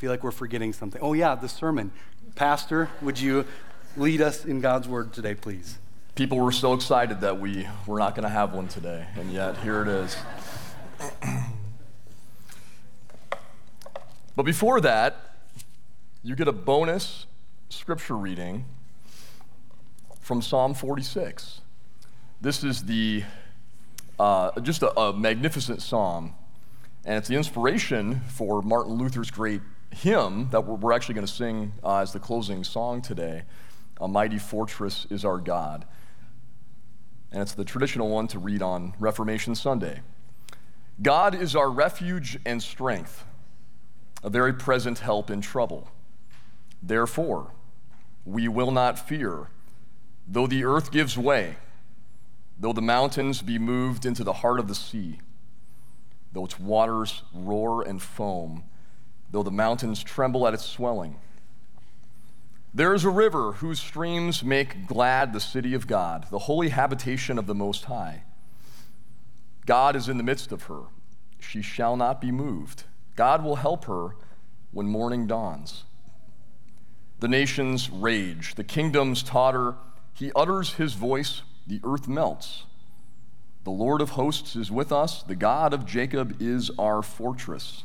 feel like we're forgetting something. Oh, yeah, the sermon. Pastor, would you lead us in God's word today, please? People were so excited that we were not going to have one today, and yet here it is. but before that, you get a bonus scripture reading from Psalm 46. This is the uh, just a, a magnificent psalm, and it's the inspiration for Martin Luther's great hymn that we're, actually going to sing uh, as the closing song today. A mighty fortress is our God. And it's the traditional one to read on Reformation Sunday. God is our refuge and strength, a very present help in trouble. Therefore, we will not fear, though the earth gives way, though the mountains be moved into the heart of the sea, though its waters roar and foam, though the mountains tremble at its swelling. There is a river whose streams make glad the city of God, the holy habitation of the Most High. God is in the midst of her. She shall not be moved. God will help her when morning dawns. The nations rage, the kingdoms totter. He utters his voice, the earth melts. The Lord of hosts is with us, the God of Jacob is our fortress.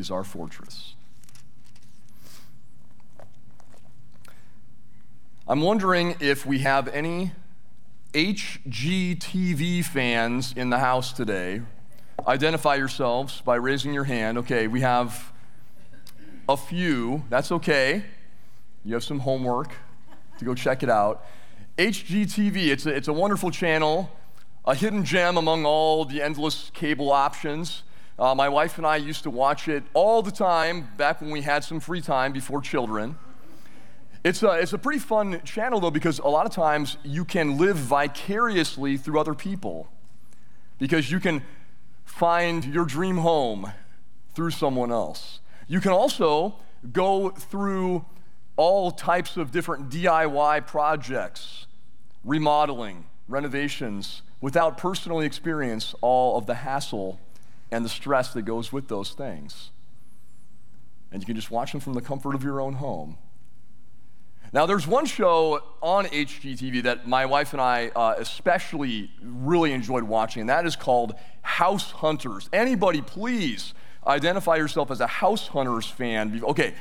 is our fortress. I'm wondering if we have any HGTV fans in the house today. Identify yourselves by raising your hand. Okay, we have a few. That's okay. You have some homework to go check it out. HGTV, it's a, it's a wonderful channel, a hidden gem among all the endless cable options. Uh, my wife and I used to watch it all the time back when we had some free time before children. It's a, it's a pretty fun channel, though, because a lot of times you can live vicariously through other people. Because you can find your dream home through someone else. You can also go through all types of different DIY projects, remodeling, renovations, without personally experience all of the hassle and the stress that goes with those things. And you can just watch them from the comfort of your own home. Now, there's one show on HGTV that my wife and I uh, especially really enjoyed watching, and that is called House Hunters. Anybody, please identify yourself as a House Hunters fan. Okay,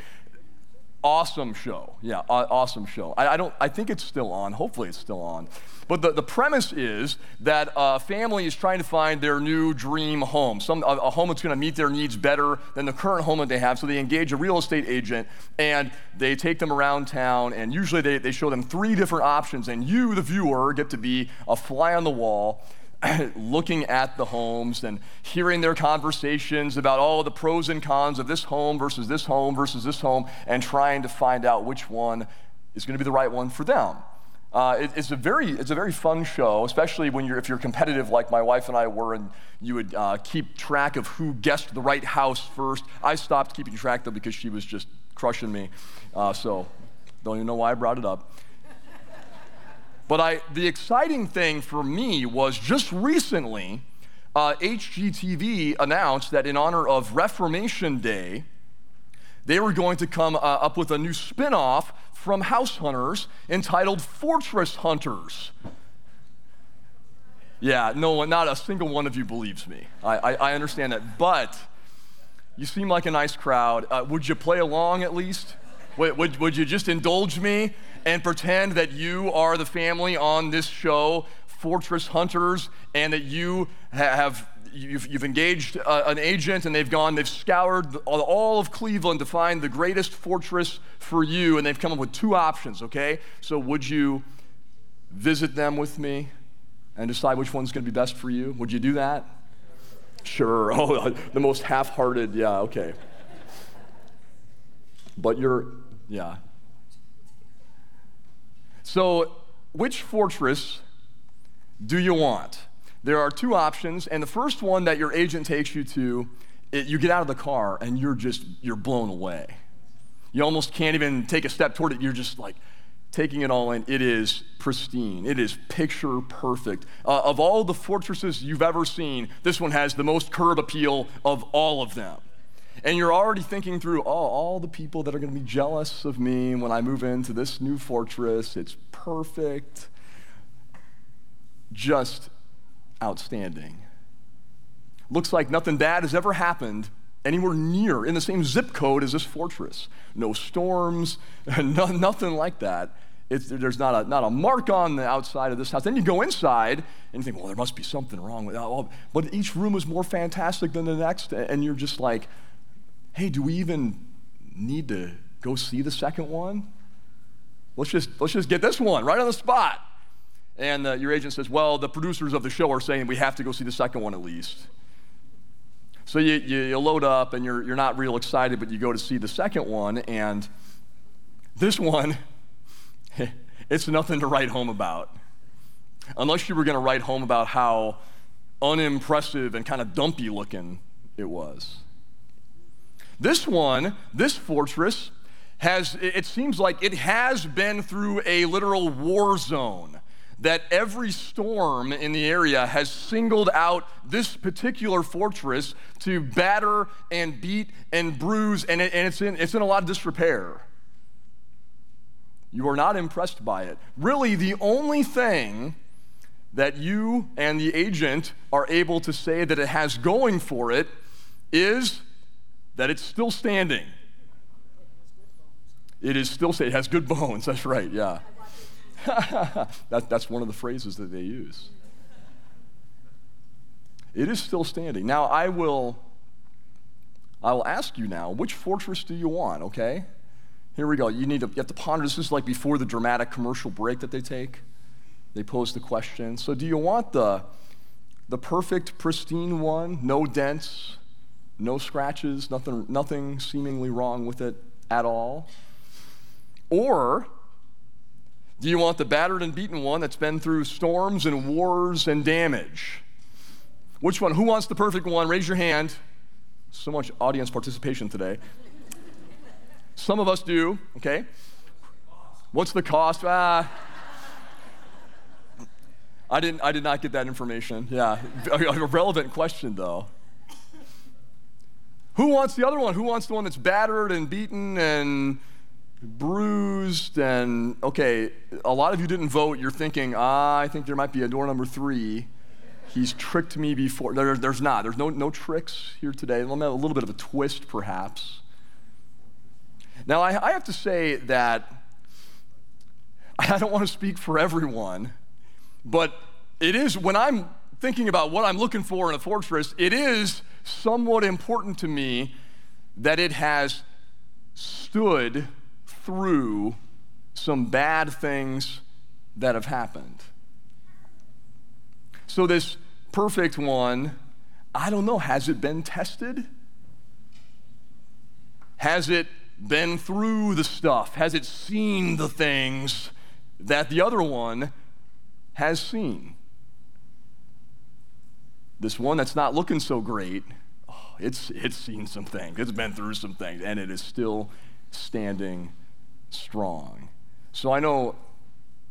awesome show. Yeah, awesome show. I, I, don't. I think it's still on. Hopefully, it's still on. But the, the premise is that a family is trying to find their new dream home, some, a, a home that's going to meet their needs better than the current home that they have. So they engage a real estate agent and they take them around town. And usually they, they show them three different options. And you, the viewer, get to be a fly on the wall looking at the homes and hearing their conversations about all the pros and cons of this home versus this home versus this home and trying to find out which one is going to be the right one for them. Uh, it, it's, a very, it's a very fun show, especially when you're, if you're competitive like my wife and I were, and you would uh, keep track of who guessed the right house first. I stopped keeping track though because she was just crushing me. Uh, so don't even know why I brought it up. But I, the exciting thing for me was just recently, uh, HGTV announced that in honor of Reformation Day, they were going to come uh, up with a new spin off from House Hunters entitled Fortress Hunters. Yeah, no, not a single one of you believes me. I, I, I understand that. But you seem like a nice crowd. Uh, would you play along at least? Would, would, would you just indulge me and pretend that you are the family on this show, Fortress Hunters, and that you have you've, you've engaged uh, an agent and they've gone, they've scoured all of Cleveland to find the greatest fortress for you, and they've come up with two options, okay? So, would you visit them with me and decide which one's to be best for you? Would you do that? Sure. Oh, the most half hearted, yeah, okay. But you're, yeah. So, which fortress do you want? There are two options, and the first one that your agent takes you to, it, you get out of the car and you're just, you're blown away. You almost can't even take a step toward it. You're just like taking it all in. It is pristine, it is picture perfect. Uh, of all the fortresses you've ever seen, this one has the most curb appeal of all of them. And you're already thinking through, oh, all the people that are going to be jealous of me when I move into this new fortress. It's perfect. Just outstanding. Looks like nothing bad has ever happened anywhere near in the same zip code as this fortress. No storms, no, nothing like that. It's, there's not a, not a mark on the outside of this house. Then you go inside and you think, well, there must be something wrong with it. But each room is more fantastic than the next. And you're just like, hey, do we even need to go see the second one? Let's just, let's just get this one right on the spot. And uh, your agent says, well, the producers of the show are saying we have to go see the second one at least. So you, you, you, load up and you're, you're not real excited, but you go to see the second one, and this one, it's nothing to write home about. Unless you were going to write home about how unimpressive and kind of dumpy looking it was. This one, this fortress, has, it seems like it has been through a literal war zone that every storm in the area has singled out this particular fortress to batter and beat and bruise, and, it, and it's, in, it's in a lot of disrepair. You are not impressed by it. Really, the only thing that you and the agent are able to say that it has going for it is that it's still standing. It is still. It has good bones. That's right, yeah. that, that's one of the phrases that they use. It is still standing. Now, I will, I will ask you now, which fortress do you want, okay? Here we go. You need to you have to ponder. This is like before the dramatic commercial break that they take. They pose the question. So, do you want the, the perfect, pristine one? No dents, no scratches, nothing, nothing seemingly wrong with it at all? Or do you want the battered and beaten one that's been through storms and wars and damage? Which one? Who wants the perfect one? Raise your hand. So much audience participation today. Some of us do, okay? What's the cost? Ah. I didn't I did not get that information. Yeah. A relevant question though. Who wants the other one? Who wants the one that's battered and beaten and bruised and okay a lot of you didn't vote. You're thinking ah i think there might be a door number three. He's tricked me before. There, there's not. There's no, no tricks here today. Let me have a little bit of a twist perhaps. Now I, I have to say that i don't want to speak for everyone but it is when i'm thinking about what i'm looking for in a fortress it is somewhat important to me that it has stood through some bad things that have happened. So, this perfect one, I don't know, has it been tested? Has it been through the stuff? Has it seen the things that the other one has seen? This one that's not looking so great, oh, it's, it's seen some things, it's been through some things, and it is still standing strong. So I know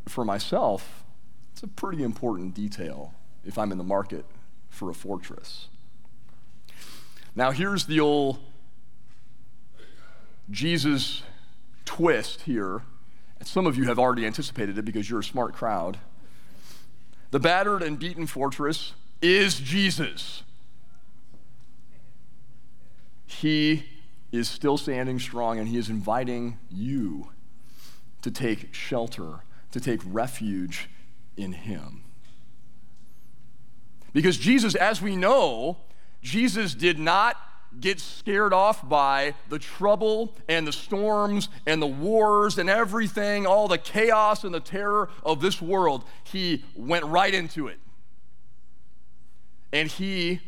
for myself, it's a pretty important detail if I'm in the market for a fortress. Now, here's the old Jesus twist here. some of you have already anticipated it because you're a smart crowd. The battered and beaten fortress is Jesus. He is still standing strong and he is inviting you to take shelter, to take refuge in him. Because Jesus, as we know, Jesus did not get scared off by the trouble and the storms and the wars and everything, all the chaos and the terror of this world. He went right into it. And he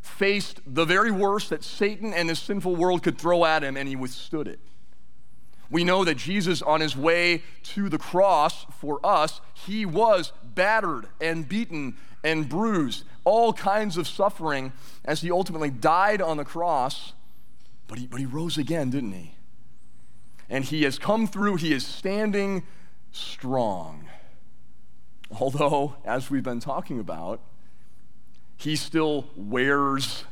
faced the very worst that Satan and his sinful world could throw at him, and he withstood it. We know that Jesus, on his way to the cross for us, he was battered and beaten and bruised, all kinds of suffering as he ultimately died on the cross. But he, but he rose again, didn't he? And he has come through, he is standing strong. Although, as we've been talking about, he still wears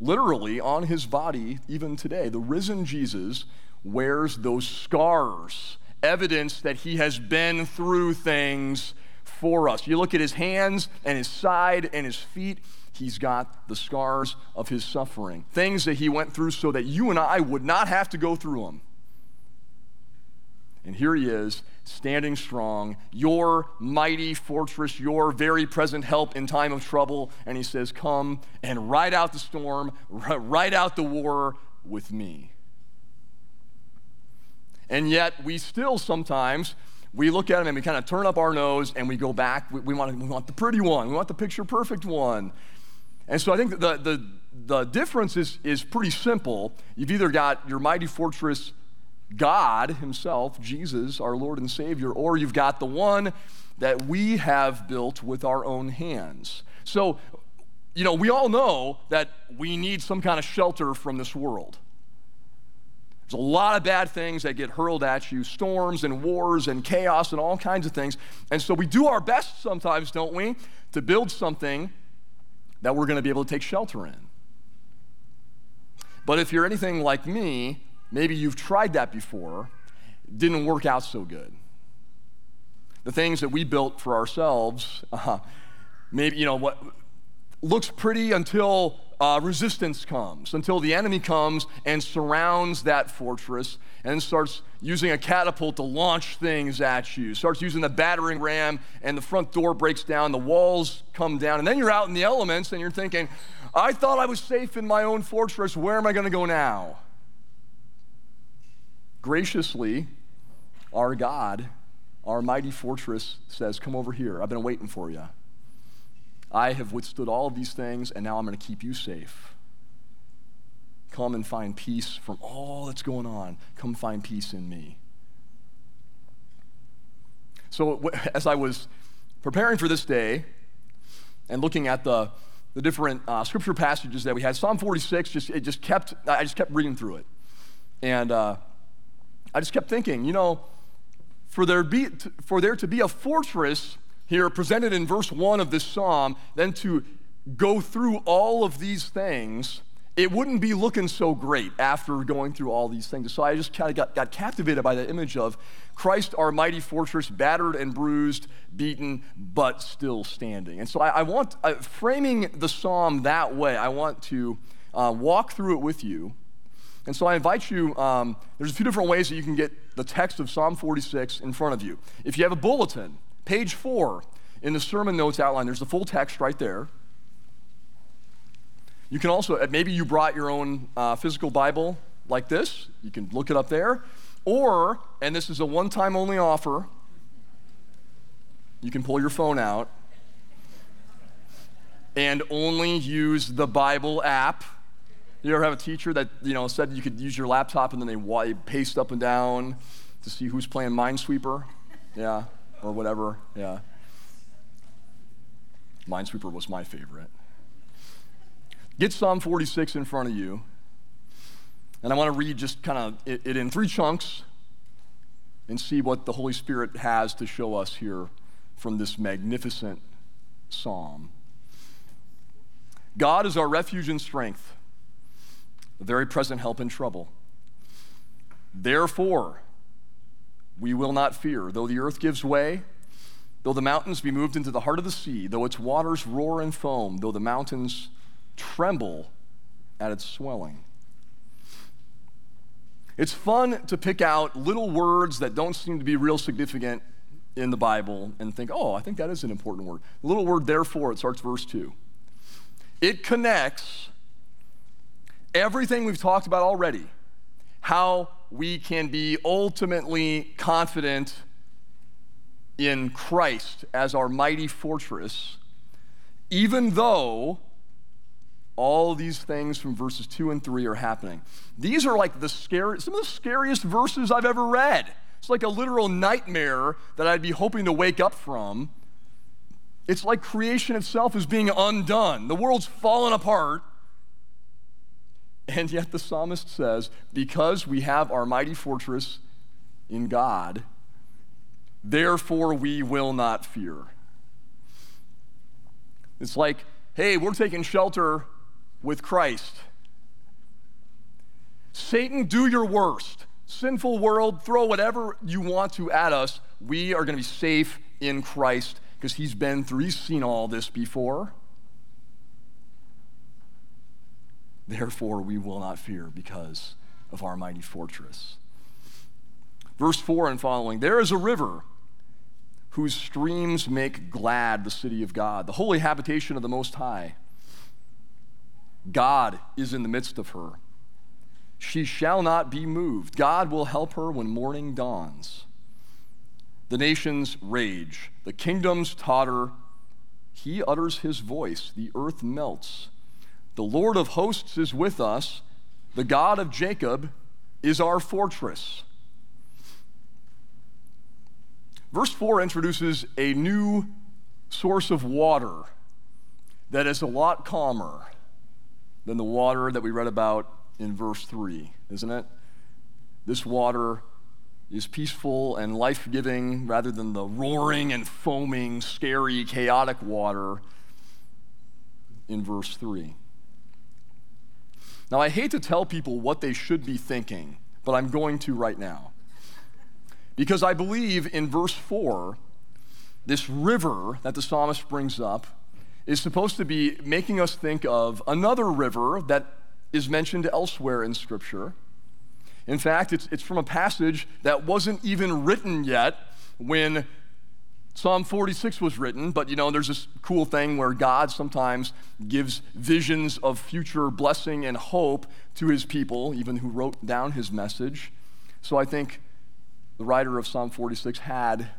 literally on his body, even today. The risen Jesus wears those scars, evidence that he has been through things for us. You look at his hands and his side and his feet, he's got the scars of his suffering, things that he went through so that you and I would not have to go through them. And here he is, standing strong, your mighty fortress, your very present help in time of trouble. And he says, Come and ride out the storm, ride out the war with me. And yet, we still sometimes we look at him and we kind of turn up our nose and we go back. We, we, want, we want the pretty one. We want the picture perfect one. And so I think the, the, the difference is, is pretty simple. You've either got your mighty fortress, God Himself, Jesus, our Lord and Savior, or you've got the one that we have built with our own hands. So, you know, we all know that we need some kind of shelter from this world. There's a lot of bad things that get hurled at you storms and wars and chaos and all kinds of things. And so we do our best sometimes, don't we, to build something that we're going to be able to take shelter in. But if you're anything like me, maybe you've tried that before, didn't work out so good. The things that we built for ourselves, uh, maybe, you know, what looks pretty until uh, resistance comes, until the enemy comes and surrounds that fortress and starts using a catapult to launch things at you, starts using the battering ram, and the front door breaks down, the walls come down, and then you're out in the elements and you're thinking, I thought I was safe in my own fortress. Where am I going to go now? Graciously, our God, our mighty fortress, says, Come over here. I've been waiting for you. I have withstood all of these things, and now I'm going to keep you safe. Come and find peace from all that's going on. Come find peace in me. So, as I was preparing for this day and looking at the, the different uh, scripture passages that we had, Psalm 46 just it just kept I just kept reading through it, and uh, I just kept thinking, you know, for there be for there to be a fortress here presented in verse 1 of this psalm, then to go through all of these things, it wouldn't be looking so great after going through all these things. So I just kind of got, got captivated by the image of Christ, our mighty fortress, battered and bruised, beaten, but still standing. And so I, I want, uh, framing the psalm that way, I want to uh, walk through it with you. And so I invite you, um, there's a few different ways that you can get the text of Psalm 46 in front of you. If you have a bulletin, Page four in the sermon notes outline, there's the full text right there. You can also, uh, maybe you brought your own uh, physical Bible like this, you can look it up there. Or, and this is a one time only offer, you can pull your phone out and only use the Bible app. You ever have a teacher that you know said you could use your laptop and then they paste up and down to see who's playing Minesweeper? Yeah or whatever. Yeah. Minesweeper was my favorite. Get Psalm 46 in front of you. And I want to read just kind of it in three chunks and see what the Holy Spirit has to show us here from this magnificent psalm. God is our refuge and strength, a very present help in trouble. Therefore, we will not fear. Though the earth gives way, though the mountains be moved into the heart of the sea, though its waters roar and foam, though the mountains tremble at its swelling. It's fun to pick out little words that don't seem to be real significant in the Bible and think, oh, I think that is an important word. The little word, therefore, it starts verse 2. It connects everything we've talked about already how we can be ultimately confident in Christ as our mighty fortress, even though all these things from verses 2 and 3 are happening. These are like the scary, some of the scariest verses I've ever read. It's like a literal nightmare that I'd be hoping to wake up from. It's like creation itself is being undone. The world's fallen apart. And yet the psalmist says, because we have our mighty fortress in God, therefore we will not fear. It's like, hey, we're taking shelter with Christ. Satan, do your worst. Sinful world, throw whatever you want to at us. We are going to be safe in Christ because he's been through, he's seen all this before. Therefore, we will not fear because of our mighty fortress. Verse 4 and following there is a river whose streams make glad the city of God, the holy habitation of the Most High. God is in the midst of her. She shall not be moved. God will help her when morning dawns. The nations rage, the kingdoms totter. He utters his voice, the earth melts. The Lord of hosts is with us, the God of Jacob is our fortress. Verse 4 introduces a new source of water that is a lot calmer than the water that we read about in verse 3, isn't it? This water is peaceful and life giving rather than the roaring and foaming, scary, chaotic water in verse 3. Now, I hate to tell people what they should be thinking, but I'm going to right now. Because I believe in verse 4, this river that the psalmist brings up is supposed to be making us think of another river that is mentioned elsewhere in Scripture. In fact, it's, it's from a passage that wasn't even written yet when Psalm 46 was written, but you know, there's this cool thing where God sometimes gives visions of future blessing and hope to his people, even who wrote down his message. So I think the writer of Psalm 46 had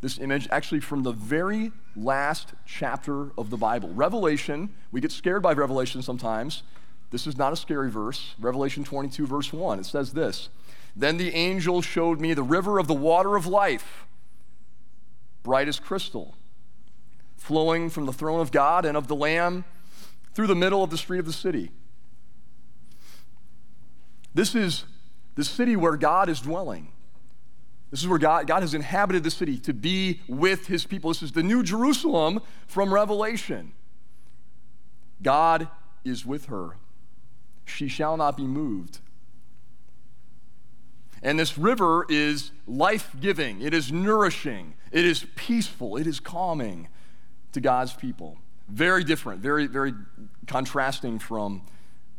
this image actually from the very last chapter of the Bible. Revelation, we get scared by Revelation sometimes. This is not a scary verse. Revelation 22, verse 1, it says this Then the angel showed me the river of the water of life, bright as crystal, flowing from the throne of God and of the Lamb through the middle of the street of the city. This is the city where God is dwelling. This is where God, God has inhabited the city to be with his people. This is the new Jerusalem from Revelation. God is with her. She shall not be moved. And this river is life giving, it is nourishing, it is peaceful, it is calming to God's people. Very different, very, very contrasting from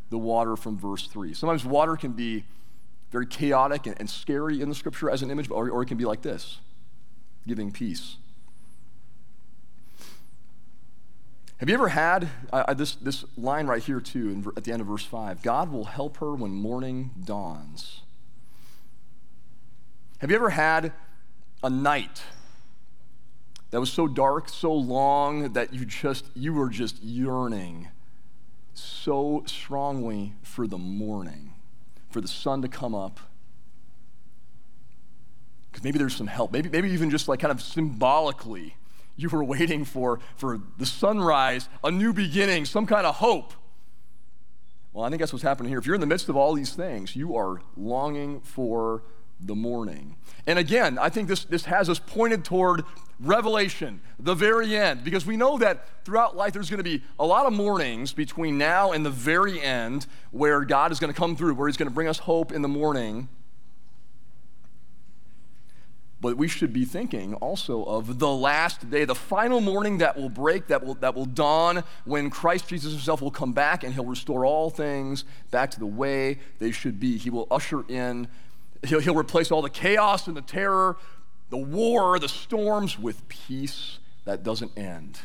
the water from verse 3. Sometimes water can be very chaotic and, scary in the scripture as an image, or, or it can be like this giving peace. Have you ever had uh, this, this line right here, too, in, at the end of verse 5? God will help her when morning dawns. Have you ever had a night that was so dark, so long, that you just, you were just yearning so strongly for the morning? for the sun to come up. Because maybe there's some help. Maybe, maybe even just like kind of symbolically, you were waiting for, for the sunrise, a new beginning, some kind of hope. Well, I think that's what's happening here. If you're in the midst of all these things, you are longing for the morning. And again, I think this, this has us pointed toward Revelation, the very end, because we know that throughout life there's going to be a lot of mornings between now and the very end where God is going to come through, where He's going to bring us hope in the morning. But we should be thinking also of the last day, the final morning that will break, that will, that will dawn when Christ Jesus Himself will come back and He'll restore all things back to the way they should be. He will usher in He'll, he'll replace all the chaos and the terror, the war, the storms with peace that doesn't end.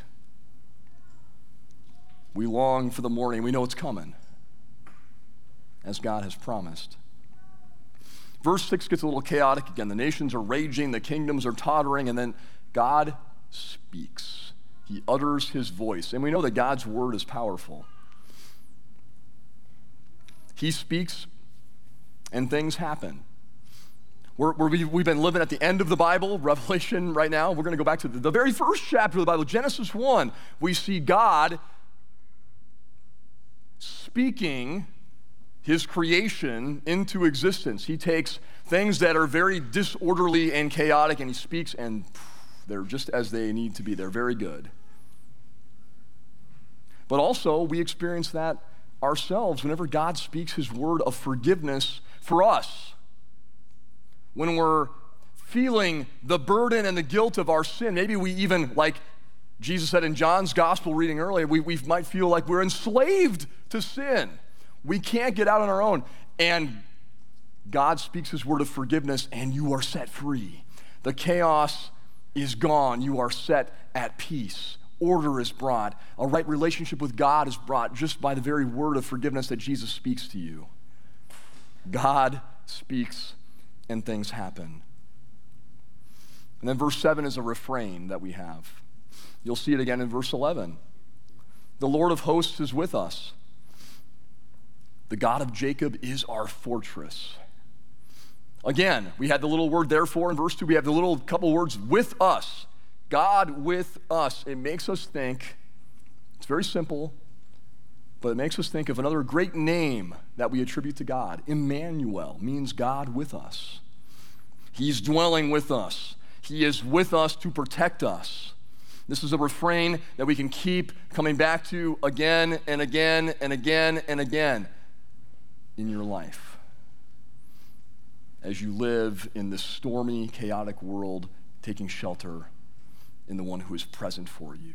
We long for the morning. We know it's coming, as God has promised. Verse 6 gets a little chaotic again. The nations are raging, the kingdoms are tottering, and then God speaks. He utters his voice. And we know that God's word is powerful. He speaks and things happen. We're, we're, we've been living at the end of the Bible, Revelation right now. We're going to go back to the, the very first chapter of the Bible, Genesis 1. We see God speaking his creation into existence. He takes things that are very disorderly and chaotic and he speaks, and they're just as they need to be. They're very good. But also, we experience that ourselves whenever God speaks his word of forgiveness for us. When we're feeling the burden and the guilt of our sin, maybe we even, like Jesus said in John's gospel reading earlier, we, we might feel like we're enslaved to sin. We can't get out on our own. And God speaks his word of forgiveness, and you are set free. The chaos is gone. You are set at peace. Order is brought. A right relationship with God is brought just by the very word of forgiveness that Jesus speaks to you. God speaks, and things happen. And then verse 7 is a refrain that we have. You'll see it again in verse 11. The Lord of hosts is with us. The God of Jacob is our fortress. Again, we had the little word therefore in verse 2. We have the little couple words with us. God with us. It makes us think, it's very simple, but it makes us think of another great name that we attribute to God. Emmanuel means God with us. He's dwelling with us, He is with us to protect us. This is a refrain that we can keep coming back to again and again and again and again in your life as you live in this stormy, chaotic world, taking shelter in the one who is present for you.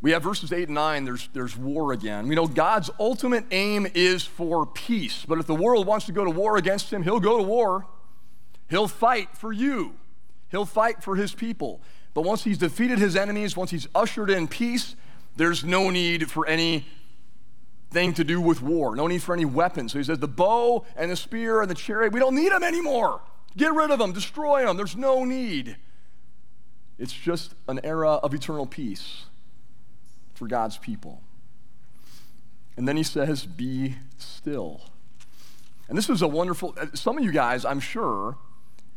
We have verses 8 and 9, there's, there's war again. We know God's ultimate aim is for peace, but if the world wants to go to war against him, he'll go to war. He'll fight for you, he'll fight for his people. But once he's defeated his enemies, once he's ushered in peace, there's no need for anything to do with war, no need for any weapons. So he says, the bow and the spear and the chariot, we don't need them anymore. Get rid of them, destroy them. There's no need. It's just an era of eternal peace for God's people. And then he says, Be still. And this is a wonderful, uh, some of you guys, I'm sure,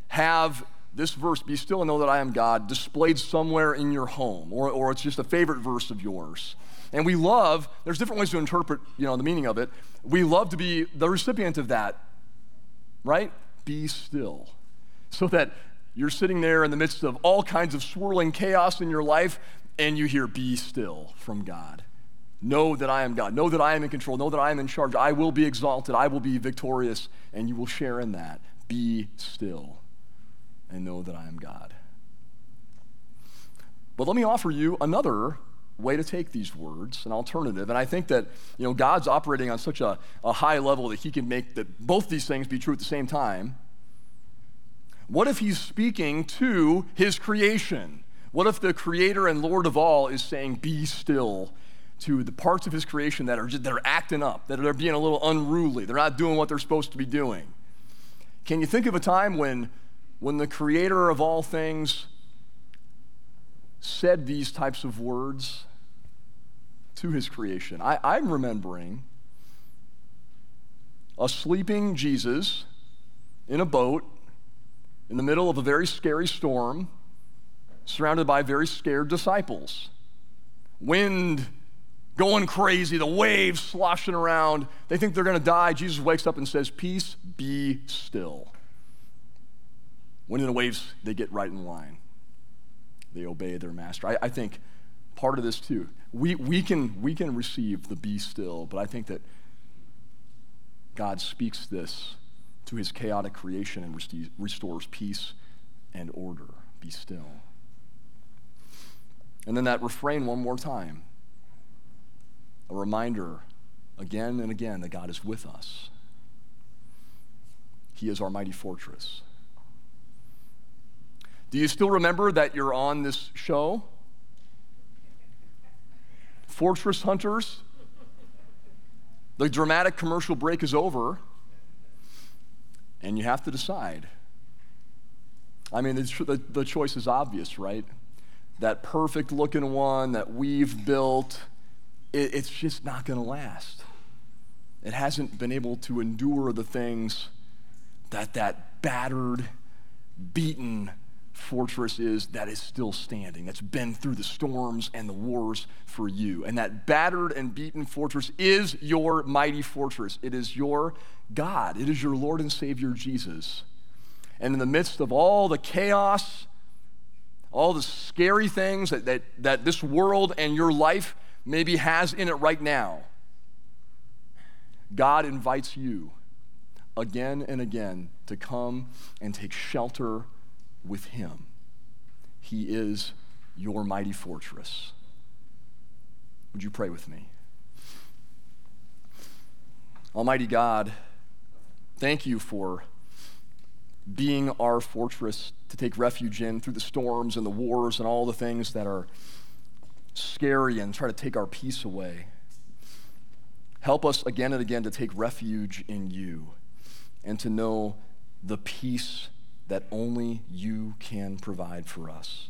have this verse, Be still and know that I am God, displayed somewhere in your home, or, or it's just a favorite verse of yours. And we love, there's different ways to interpret, you know, the meaning of it. We love to be the recipient of that, right? Be still. So that you're sitting there in the midst of all kinds of swirling chaos in your life, and you hear, Be still from God. Know that I am God. Know that I am in control. Know that I am in charge. I will be exalted. I will be victorious, and you will share in that. Be still and know that I am God. But let me offer you another way to take these words, an alternative. And I think that you know God's operating on such a, a high level that He can make that both these things be true at the same time. What if He's speaking to His creation? What if the creator and Lord of all is saying, Be still to the parts of his creation that are, just, that are acting up, that are being a little unruly, they're not doing what they're supposed to be doing? Can you think of a time when, when the creator of all things said these types of words to his creation? I, I'm remembering a sleeping Jesus in a boat in the middle of a very scary storm surrounded by very scared disciples. Wind going crazy, the waves sloshing around. They think they're going to die. Jesus wakes up and says, Peace, be still. Wind and the waves, they get right in line. They obey their master. I, I think part of this too, we, we, can, we can receive the be still, but I think that God speaks this to his chaotic creation and restores peace and order. Be still. And then that refrain one more time a reminder again and again that God is with us. He is our mighty fortress. Do you still remember that you're on this show? Fortress Hunters? The dramatic commercial break is over, and you have to decide. I mean, the, the choice is obvious, right? That perfect looking one that we've built, it, it's just not going to last. It hasn't been able to endure the things that that battered, beaten fortress is that is still standing, that's been through the storms and the wars for you. And that battered and beaten fortress is your mighty fortress. It is your God, it is your Lord and Savior Jesus. And in the midst of all the chaos, all the scary things that, that, that this world and your life maybe has in it right now, God invites you again and again to come and take shelter with Him. He is your mighty fortress. Would you pray with me? Almighty God, thank you for being our fortress to take refuge in through the storms and the wars and all the things that are scary and try to take our peace away. Help us again and again to take refuge in you and to know the peace that only you can provide for us.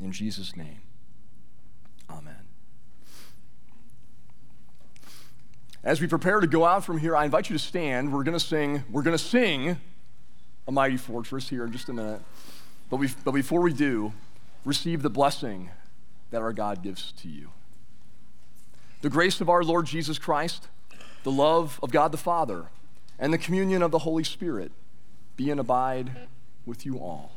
In Jesus' name, amen. As we prepare to go out from here, I invite you to stand. We're going to sing, we're going to sing a mighty fortress here in just a minute. But, we, but before we do, receive the blessing that our God gives to you. The grace of our Lord Jesus Christ, the love of God the Father, and the communion of the Holy Spirit be and abide with you all.